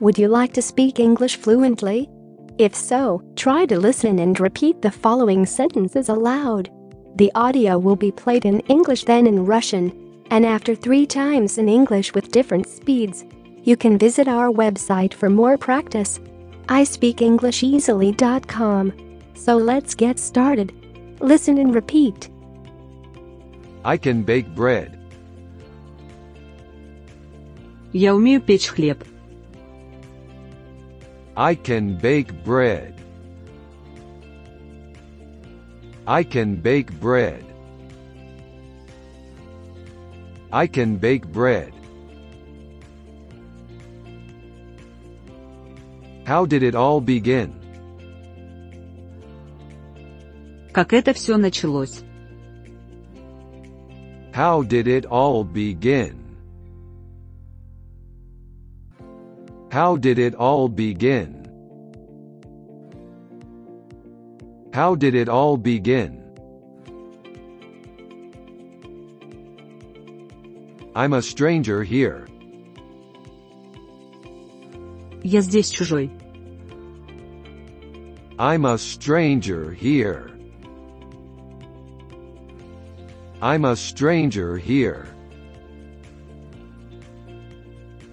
Would you like to speak English fluently? If so, try to listen and repeat the following sentences aloud. The audio will be played in English then in Russian, and after three times in English with different speeds. You can visit our website for more practice. ispeakenglisheasily.com. So let's get started. Listen and repeat. I can bake bread. Я умею печь хлеб. I can bake bread. I can bake bread. I can bake bread. How did it all begin? Как это все началось? How did it all begin? How did it all begin? How did it all begin? I'm a stranger here. Я здесь чужой. I'm a stranger here. I'm a stranger here.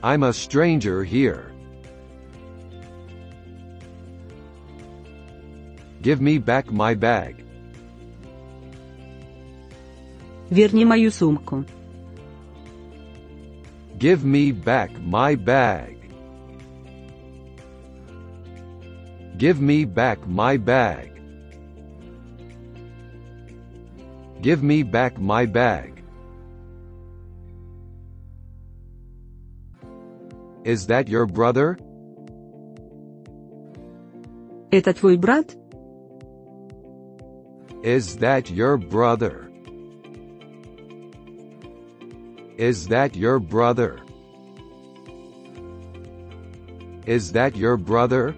I'm a stranger here. Give me back my bag. Верни мою сумку. Give me back my bag. Give me back my bag. Give me back my bag. Is that your brother? Это твой брат? Is that your brother? Is that your brother? Is that your brother?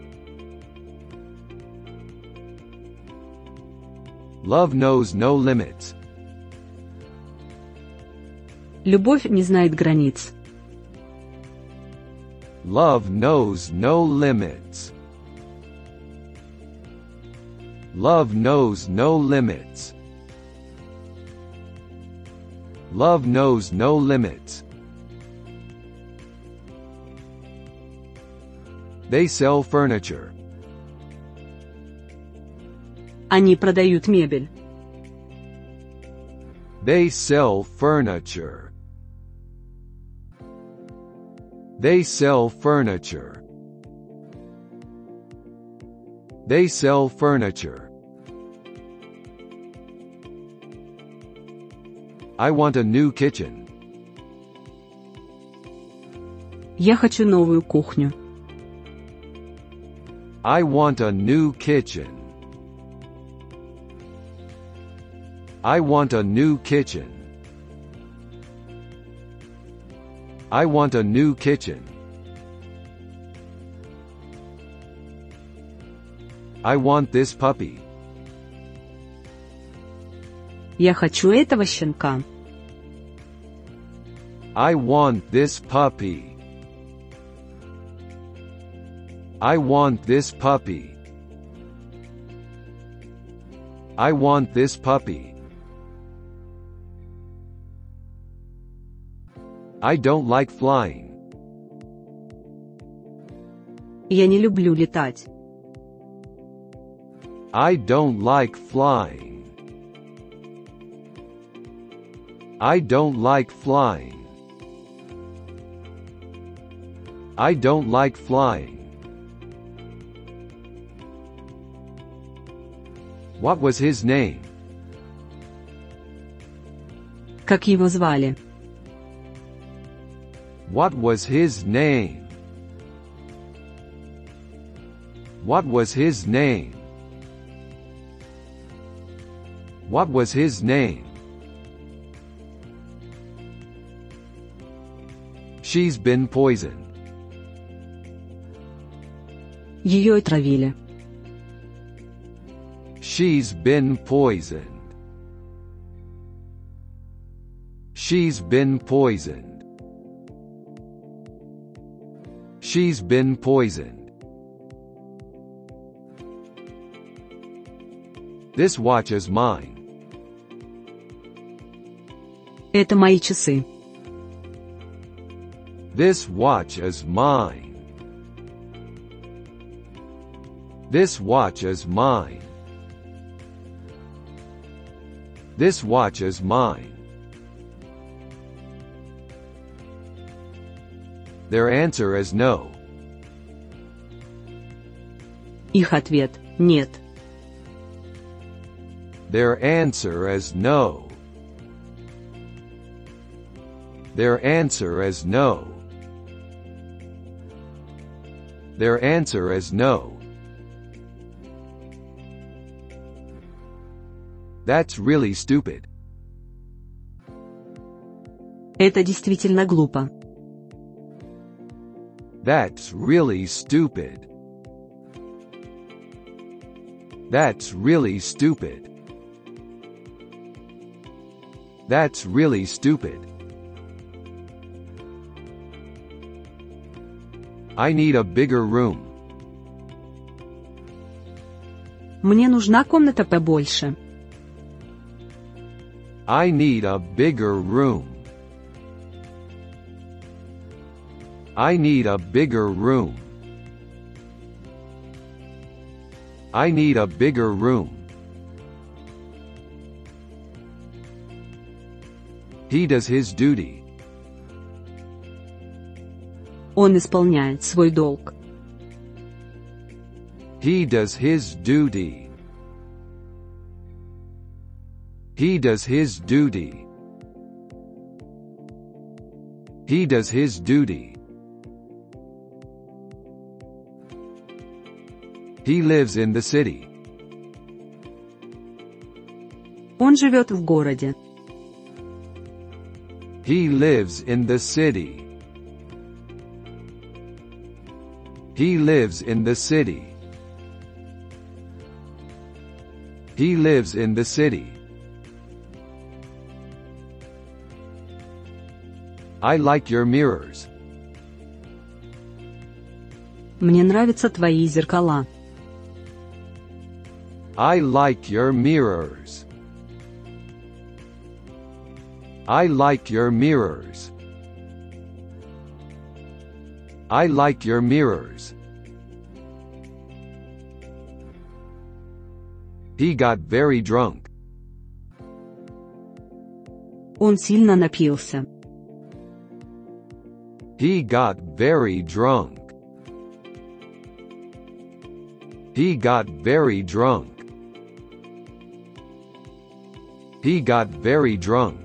Love knows no limits. Любовь не знает границ. Love knows no limits. Love knows no limits. Love knows no limits. They sell furniture. Они продают мебель. They sell furniture. They sell furniture. They sell furniture. I want a new kitchen. Я хочу новую кухню. I want a new kitchen. I want a new kitchen. I want a new kitchen. I want this puppy. Я хочу этого щенка. I want this puppy. I want this puppy. I want this puppy. I don't like flying. Я не люблю летать. I don't like flying. I don't like flying. I don't like flying. What was his name? Как его звали? What was his name? What was his name? What was his name? She's been poisoned. Ее отравили. She's been poisoned. She's been poisoned. She's been poisoned. This watch is mine. Это мои часы. This watch is mine. This watch is mine. This watch is mine. Their answer is no. Их ответ – нет. Their answer is no. Their answer is no. Their answer is no. That's really stupid. Это действительно глупо. That's really stupid. That's really stupid. That's really stupid. I need a bigger room. Мне нужна комната побольше. I need a bigger room. I need a bigger room. I need a bigger room. He does his duty. Он исполняет свой долг. He does his duty. He does his duty. He does his duty. He lives in the city. Он живет в городе. He lives in the city. He lives in the city. He lives in the city. I like your mirrors. Мне нравятся твои зеркала. I like your mirrors. I like your mirrors. I like your mirrors. He got very drunk. Он сильно напился. He got very drunk. He got very drunk. He got very drunk.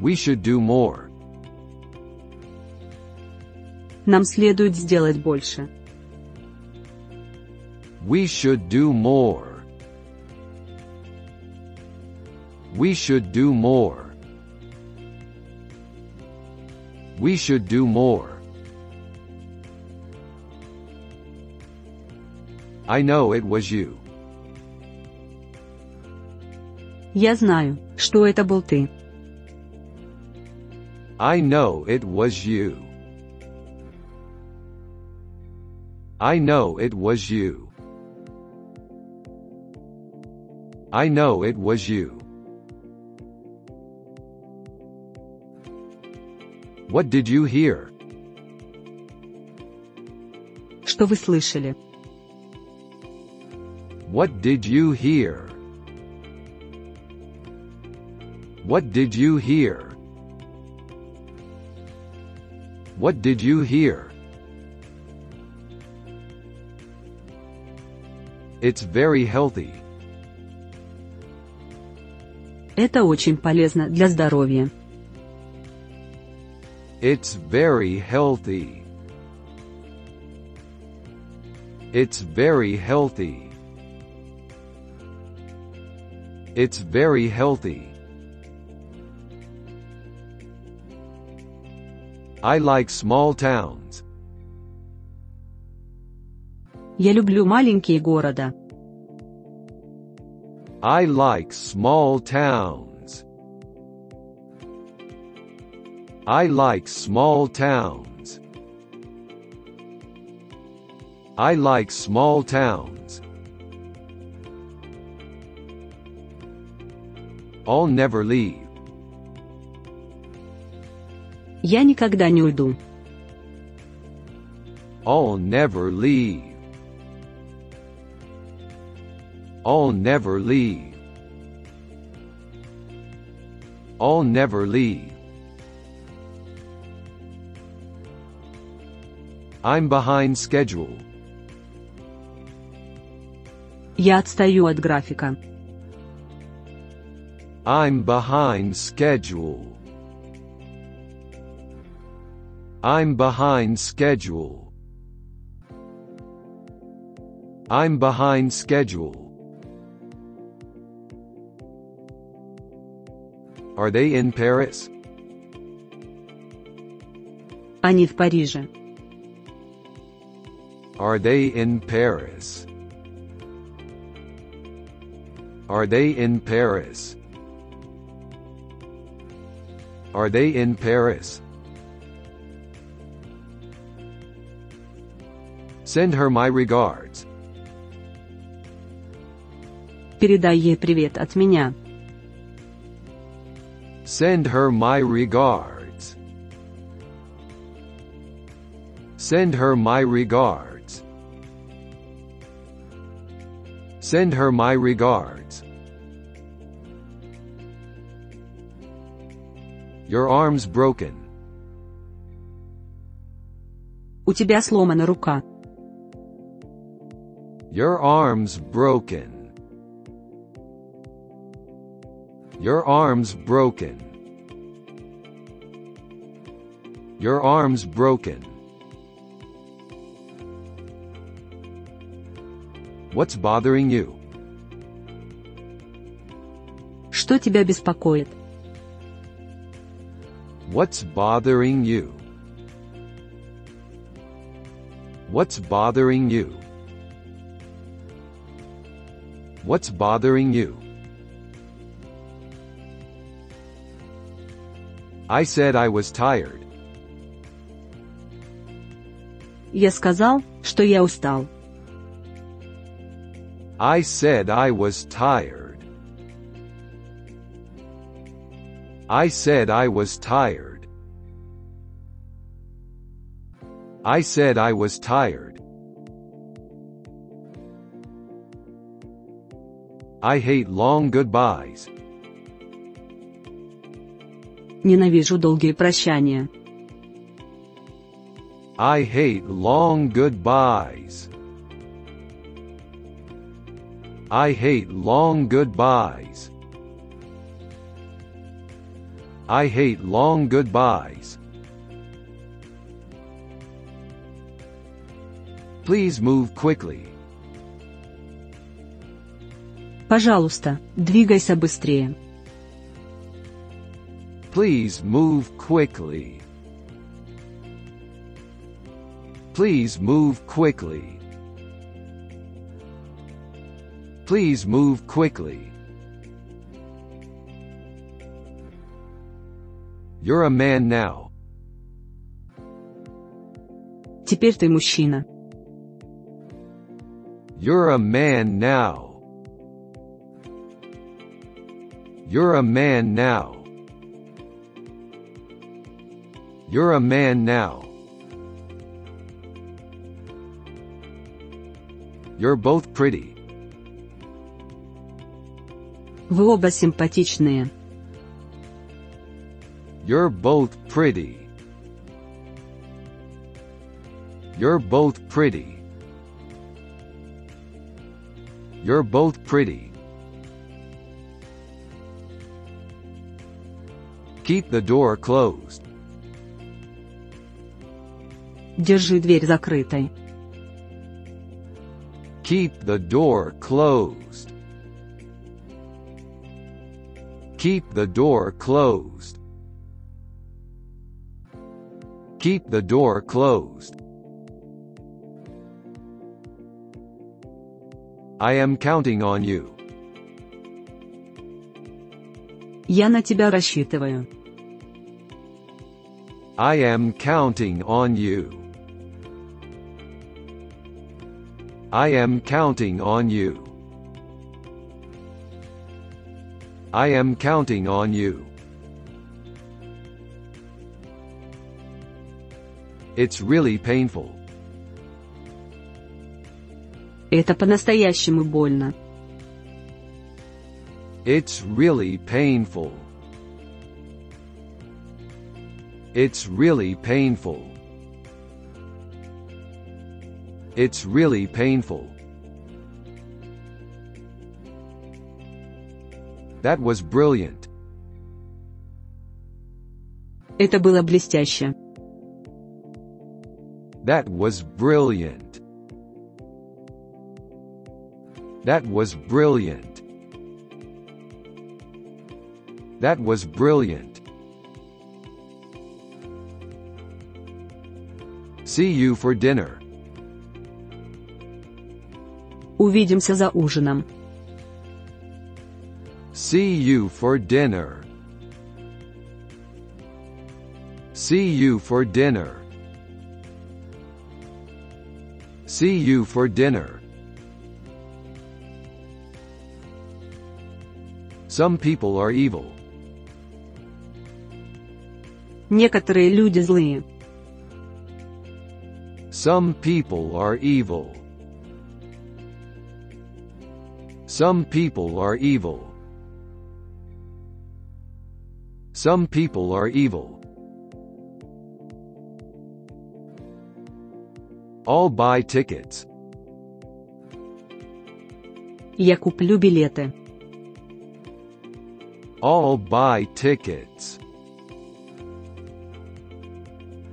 We should do more. Нам следует сделать больше. We should do more. We should do more. We should do more. I know it was you. Я знаю, что это был ты. I know it was you. I know it was you. I know it was you. What did you hear? Что вы слышали? What did you hear? What did you hear? What did you hear? It's very healthy. Это очень полезно для здоровья. It's very healthy. It's very healthy. It's very healthy. I like small towns. Я люблю маленькие города. I like small towns. I like small towns. I like small towns. I'll never leave. Я никогда не уйду. I'll never leave. I'll never leave. I'll never leave. I'm behind schedule. Я отстаю от графика. I'm behind schedule. I'm behind schedule. I'm behind schedule. Are they in Paris? Они в Париже. Are they in Paris? Are they in Paris? Are they in Paris? Send her my regards. Передай ей привет от меня. Send her my regards. Send her my regards. Send her my regards. Your arm's broken. У тебя сломана рука. Your arm's broken. Your arm's broken. Your arm's broken. What's bothering you? Что тебя беспокоит? What's bothering you? What's bothering you? What's bothering you? I said I was tired. Я сказал, что я устал. I said I was tired. I said I was tired. I said I was tired. I hate long goodbyes. Ненавижу долгие прощания. I hate long goodbyes. I hate long goodbyes. I hate long goodbyes. Please move quickly. Пожалуйста, двигайся быстрее. Please move quickly. Please move quickly. Please move quickly. You're a man now. Теперь ты мужчина. You're a man now. You're a man now. You're a man now. You're both pretty. Вы оба симпатичные. You're both pretty. You're both pretty. You're both pretty. Keep the door closed. Держи дверь закрытой. Keep the door closed. Keep the door closed. Keep the door closed. I am counting on you. Я на тебя рассчитываю. I am counting on you. I am counting on you. I am counting on you. It's really painful. Это по-настоящему больно. It's really painful. It's really painful. It's really painful. That was brilliant. Это было блестяще. That was brilliant. That was brilliant. That was brilliant. See you for dinner. Увидимся за ужином. See you for dinner. See you for dinner. See you for dinner. Some people are evil. Некоторые люди злые. Some people are evil. Some people are evil. Some people are evil. I'll buy tickets. Я куплю билеты. I'll buy tickets.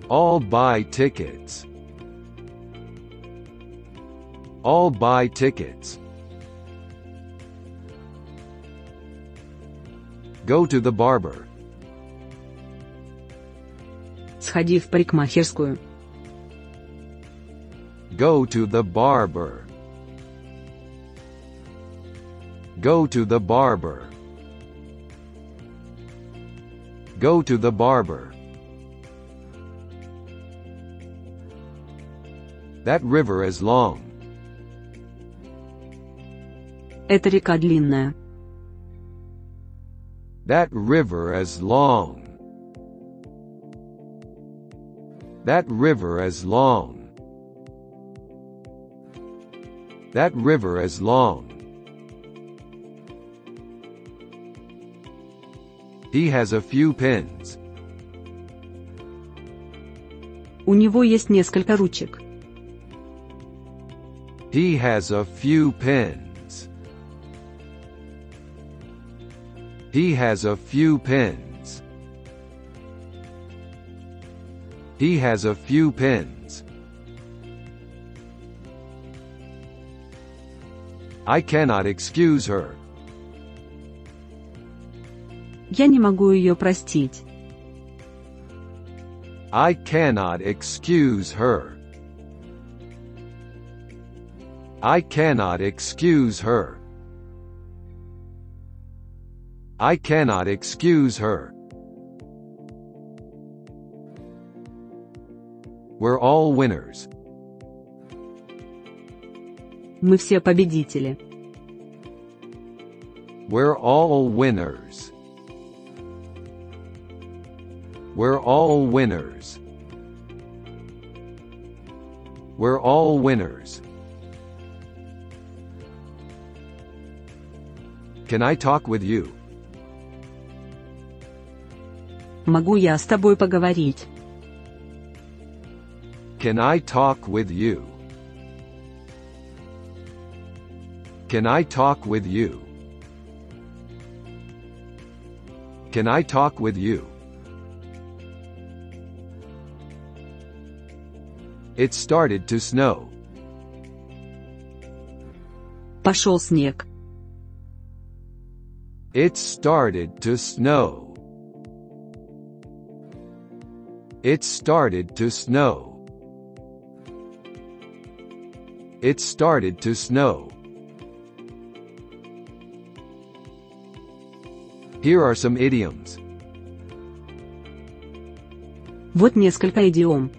I'll buy tickets. I'll buy tickets. Go to the barber. Сходи в парикмахерскую. Go to the barber. Go to the barber. Go to the barber. That river is long. Эта река длинная. That river is long. That river is long. That river is long. He has a few pins. У него есть несколько ручек. He has a few pins. He has a few pins. He has a few pins. I cannot excuse her. Я не могу ее простить. I cannot excuse her. I cannot excuse her. I cannot excuse her. We're all winners. Мы все победители. We're all winners. We're all winners. We're all winners. Can I talk with you? Могу я с тобой поговорить? Can I talk with you? Can I talk with you? Can I talk with you? It started to snow. Пошел снег. It started to snow. It started to snow. It started to snow. Here are some idioms. Вот несколько идиом.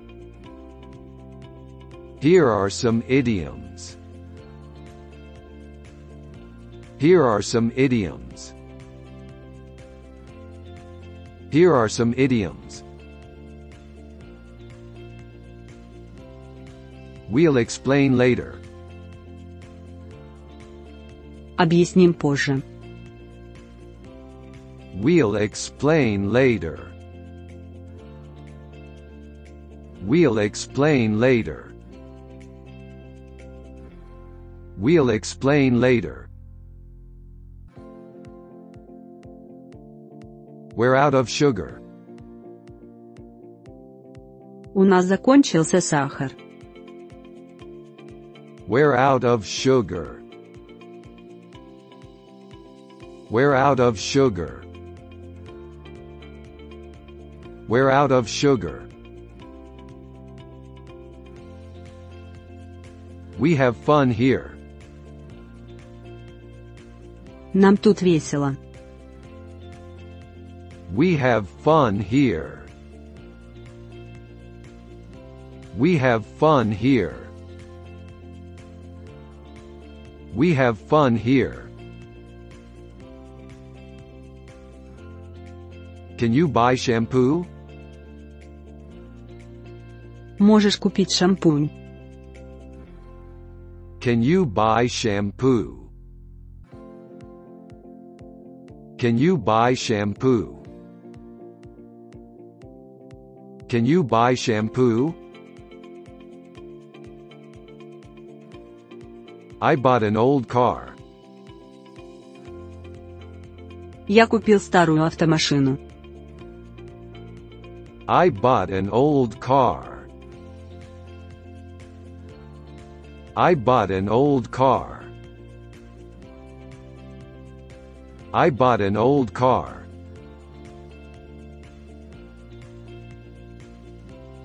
Here are some idioms. Here are some idioms. Here are some idioms. We'll explain later. Объясним позже. We'll explain later. We'll explain later. We'll explain later. We're out of sugar. У нас закончился сахар. We're out of sugar. We're out of sugar. We're out of sugar. We have fun here. Нам тут весело. We have fun here. We have fun here. We have fun here. Can you buy shampoo? Можешь купить шампунь. Can you buy shampoo? Can you buy shampoo? Can you buy shampoo? I bought an old car. Я купил старую автомашину. I bought an old car. I bought an old car. I bought an old car.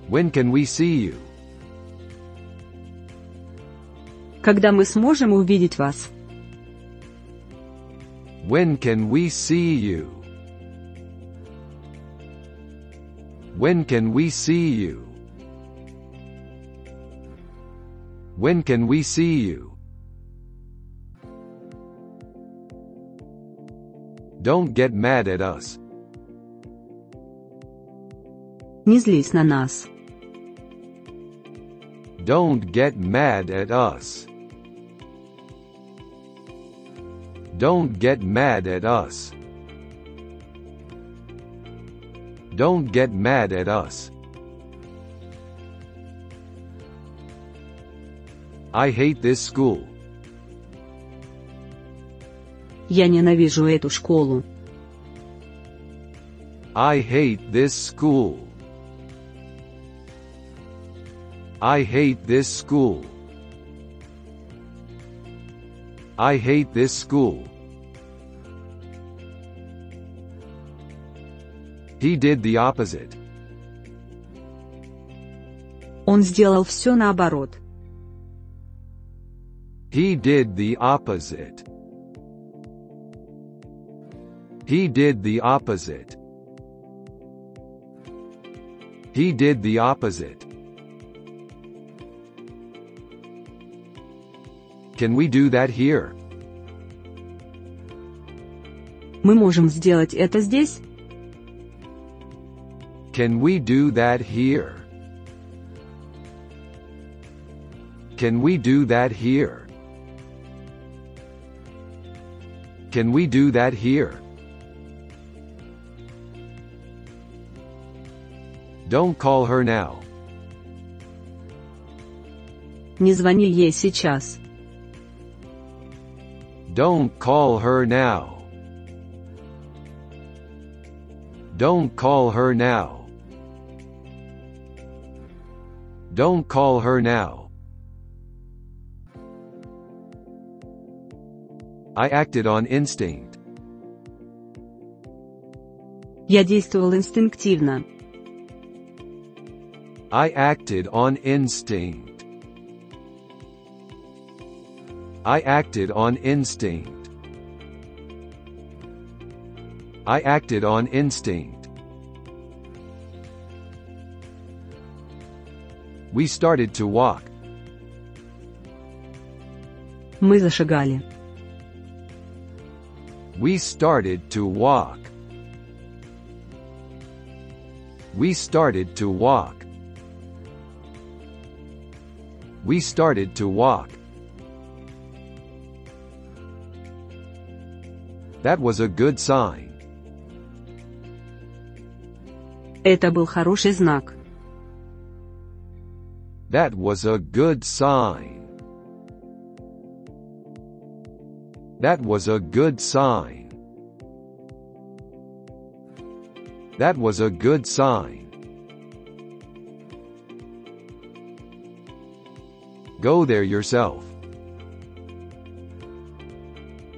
When can we see you? Когда мы сможем увидеть вас? When can we see you? When can we see you? When can we see you? Don't get mad at us. Не злись на нас. Don't get mad at us. Don't get mad at us. Don't get mad at us. I hate this school. Я ненавижу эту школу. I hate this school. I hate this school. I hate this school. He did the opposite. Он сделал все наоборот. He did the opposite. He did the opposite. He did the opposite. Can we do that here? Мы можем сделать это здесь? Can we do that here? Can we do that here? Can we do that here? Don't call her now. Не звони ей сейчас. Don't call her now. Don't call her now. Don't call her now. I acted on instinct. Я действовал инстинктивно. I acted on instinct. I acted on instinct. I acted on instinct. We started to walk. Мы зашагали. We started to walk. We started to walk. We started to walk. That was a good sign. Это был хороший знак. That was a good sign. That was a good sign. That was a good sign. Go there yourself.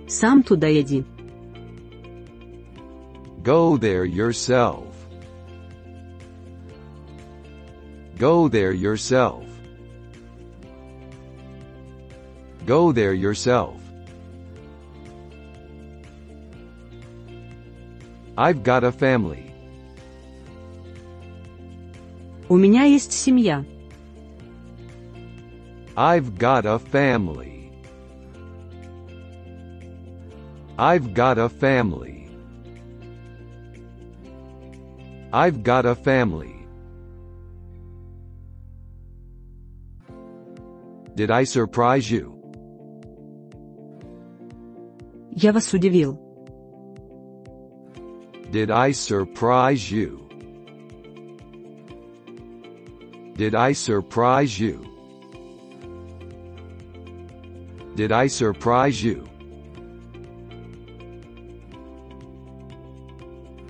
Сам туда иди. Go there yourself. Go there yourself. Go there yourself. I've got a family. У меня есть семья. I've got a family. I've got a family. I've got a family. Did I surprise you? Я вас удивил. Did I surprise you? Did I surprise you? Did I surprise you?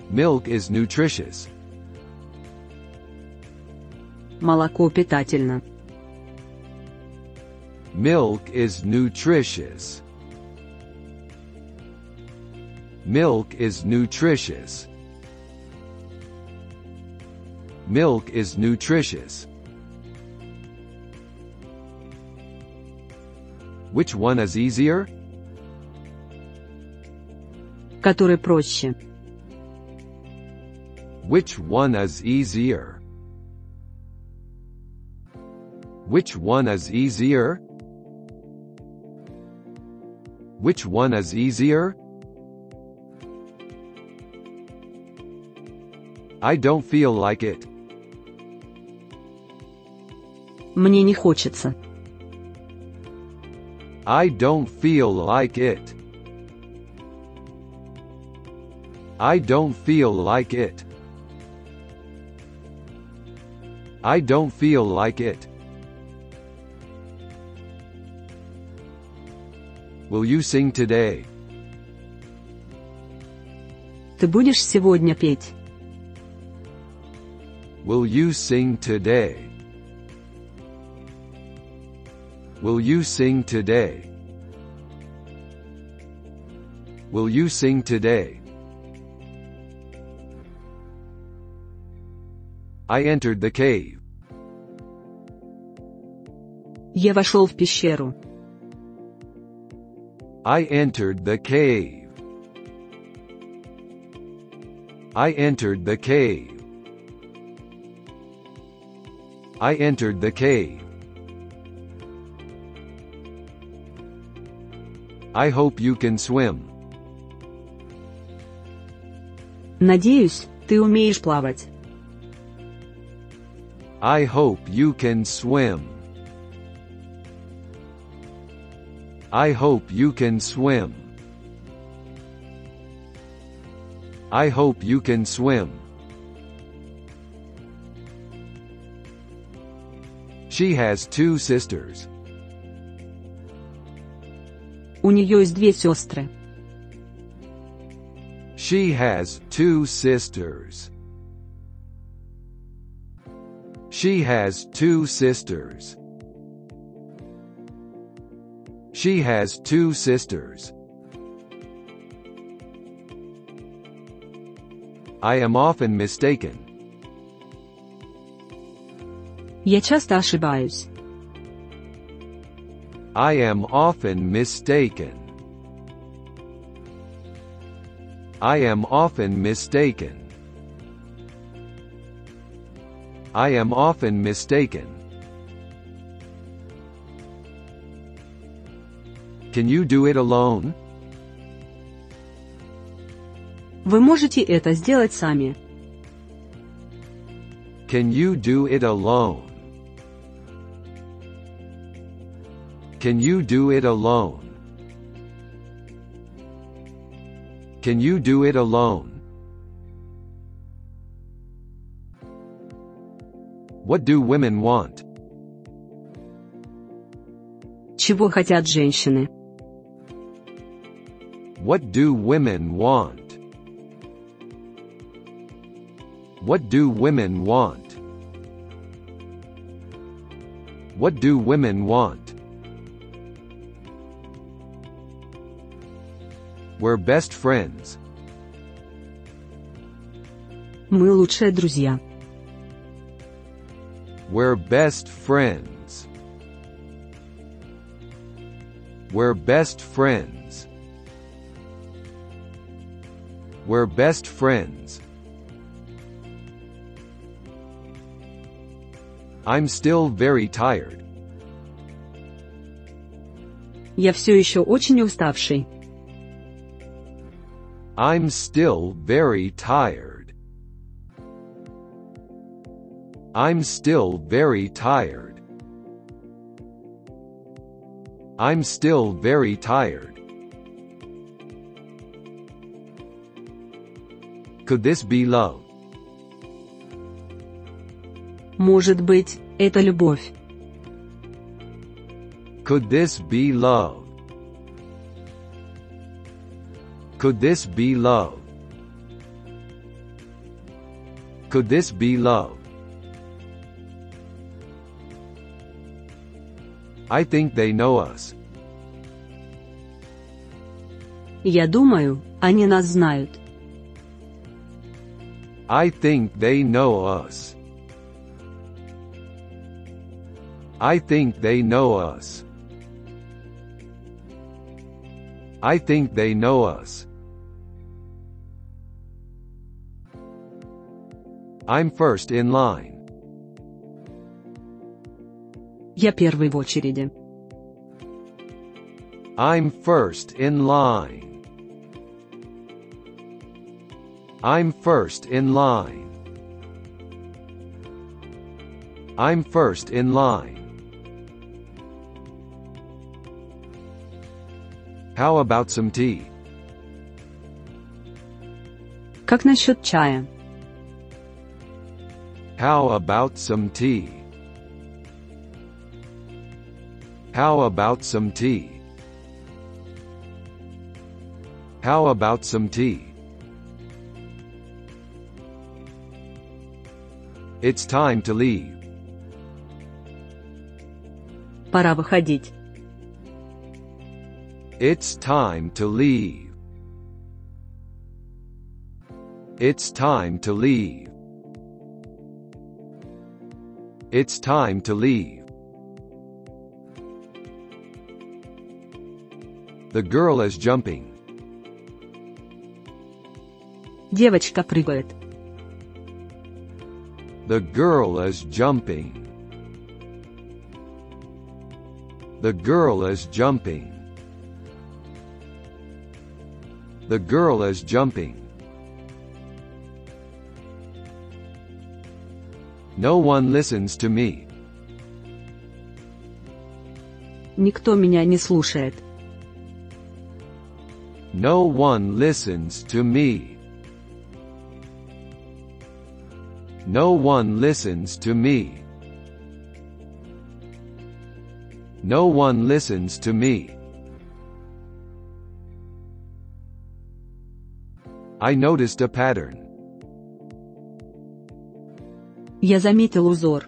Milk is nutritious. Молоко питательно. Milk is nutritious. Milk is nutritious. Milk is nutritious. Which one is easier? Который проще. Which one is easier? Which one is easier? Which one is easier? I don't feel like it. Мне не хочется. I don't feel like it. I don't feel like it. I don't feel like it. Will you sing today? Ты будешь сегодня петь? Will you sing today? Will you sing today? Will you sing today? I entered the cave. Я вошел в пещеру. I entered the cave. I entered the cave. I entered the cave. I hope you can swim. Надеюсь, ты умеешь плавать. I hope you can swim. I hope you can swim. I hope you can swim. She has two sisters. У нее есть две сестры. She has two sisters. She has two sisters. She has two sisters. I am often mistaken. Ошибаюсь. I am often mistaken. I am often mistaken. I am often mistaken. Can you do it alone? Вы можете это сделать сами. Can you do it alone? Can you do it alone? Can you do it alone? What do women want? Чего хотят женщины? What do women want? What do women want? What do women want? We're best friends. Мы лучшие друзья. We're best friends. We're best friends. We're best friends. I'm still very tired. Я все еще очень уставший. I'm still very tired. I'm still very tired. I'm still very tired. Could this be love? Может быть, это любовь. Could this be love? Could this be love? Could this be love? I think they know us. Я думаю, они нас знают. I think they know us. I think they know us. I think they know us. I'm first in line. Я первый в очереди. I'm first in line. I'm first in line. I'm first in line. How about some tea? Как насчет чая? How about some tea? How about some tea? How about some tea? It's time to leave. Пора выходить. It's time to leave. It's time to leave. It's time to leave. The girl is jumping. Девочка прыгает. The girl is jumping. The girl is jumping. The girl is jumping. No one listens to me. Никто меня не слушает. No one listens to me. No one listens to me. No one listens to me. I noticed a pattern. Я заметил узор.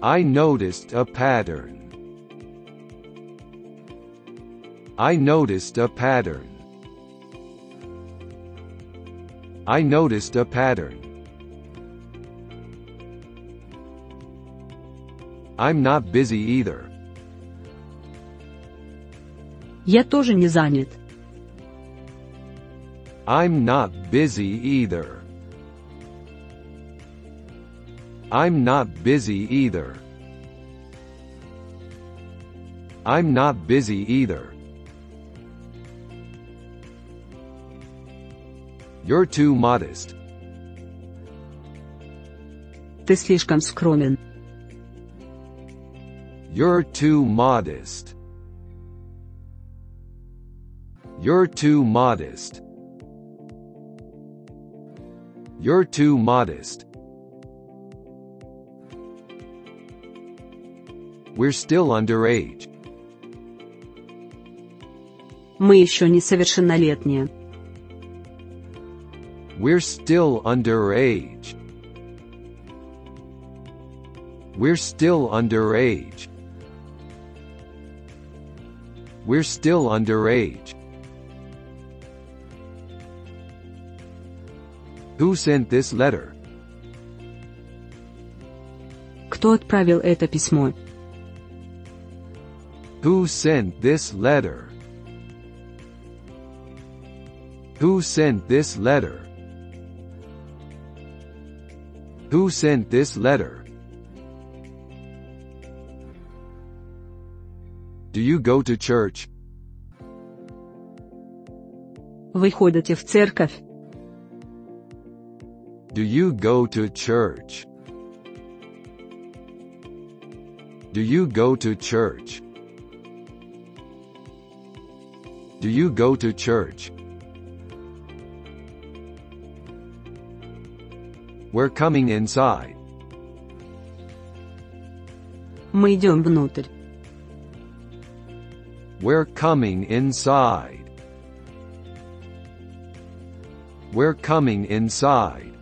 I noticed a pattern. I noticed a pattern. I noticed a pattern. I'm not busy either. Я тоже не занят. I'm not busy either. I'm not busy either. I'm not busy either. You're too modest. Ты слишком скромен. You're too modest. You're too modest. You're too modest. We're still underage. Мы еще несовершеннолетние. We're still underage. We're still underage. We're still underage. Who sent this letter? Кто отправил это письмо? Who sent this letter? Who sent this letter? Who sent this letter? Do you go to church? Вы ходите в церковь? Do you go to church? Do you go to church? Do you go to church? We're coming inside. Мы идем внутрь. We're coming inside. We're coming inside.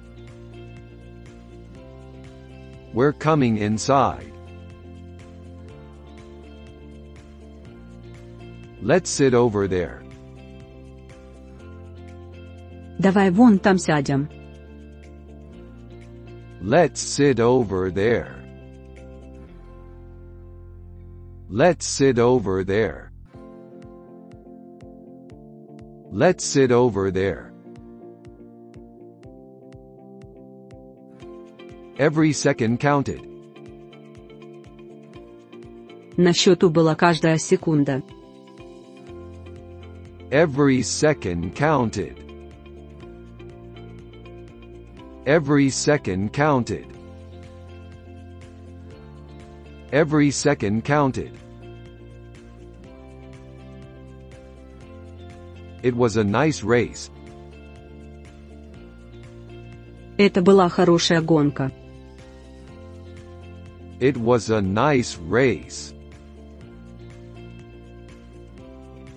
We're coming inside. Let's sit over there. Давай вон там сядем. Let's sit over there. Let's sit over there. Let's sit over there. Every second counted. На счету была каждая секунда. Every second counted. Every second counted. Every second counted. It was a nice race. Это была хорошая гонка. It was a nice race.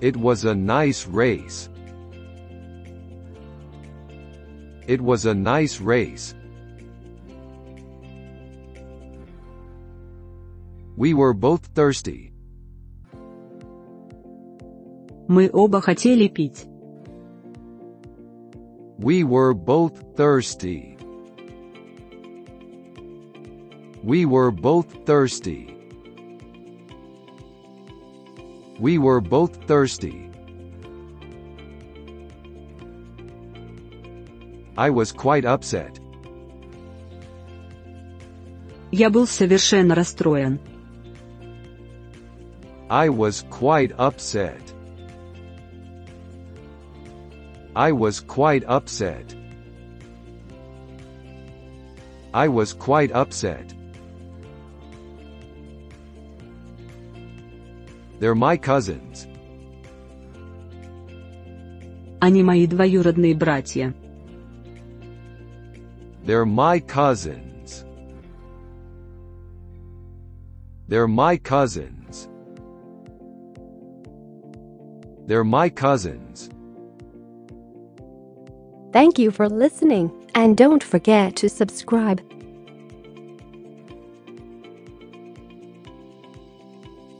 It was a nice race. It was a nice race. We were both thirsty. Мы оба хотели пить. We were both thirsty. We were both thirsty. We were both thirsty. I was quite upset. Я был совершенно расстроен. I was quite upset. I was quite upset. I was quite upset. They're my cousins. Они мои двоюродные братья. They're my cousins. They're my cousins. They're my cousins. Thank you for listening, and don't forget to subscribe.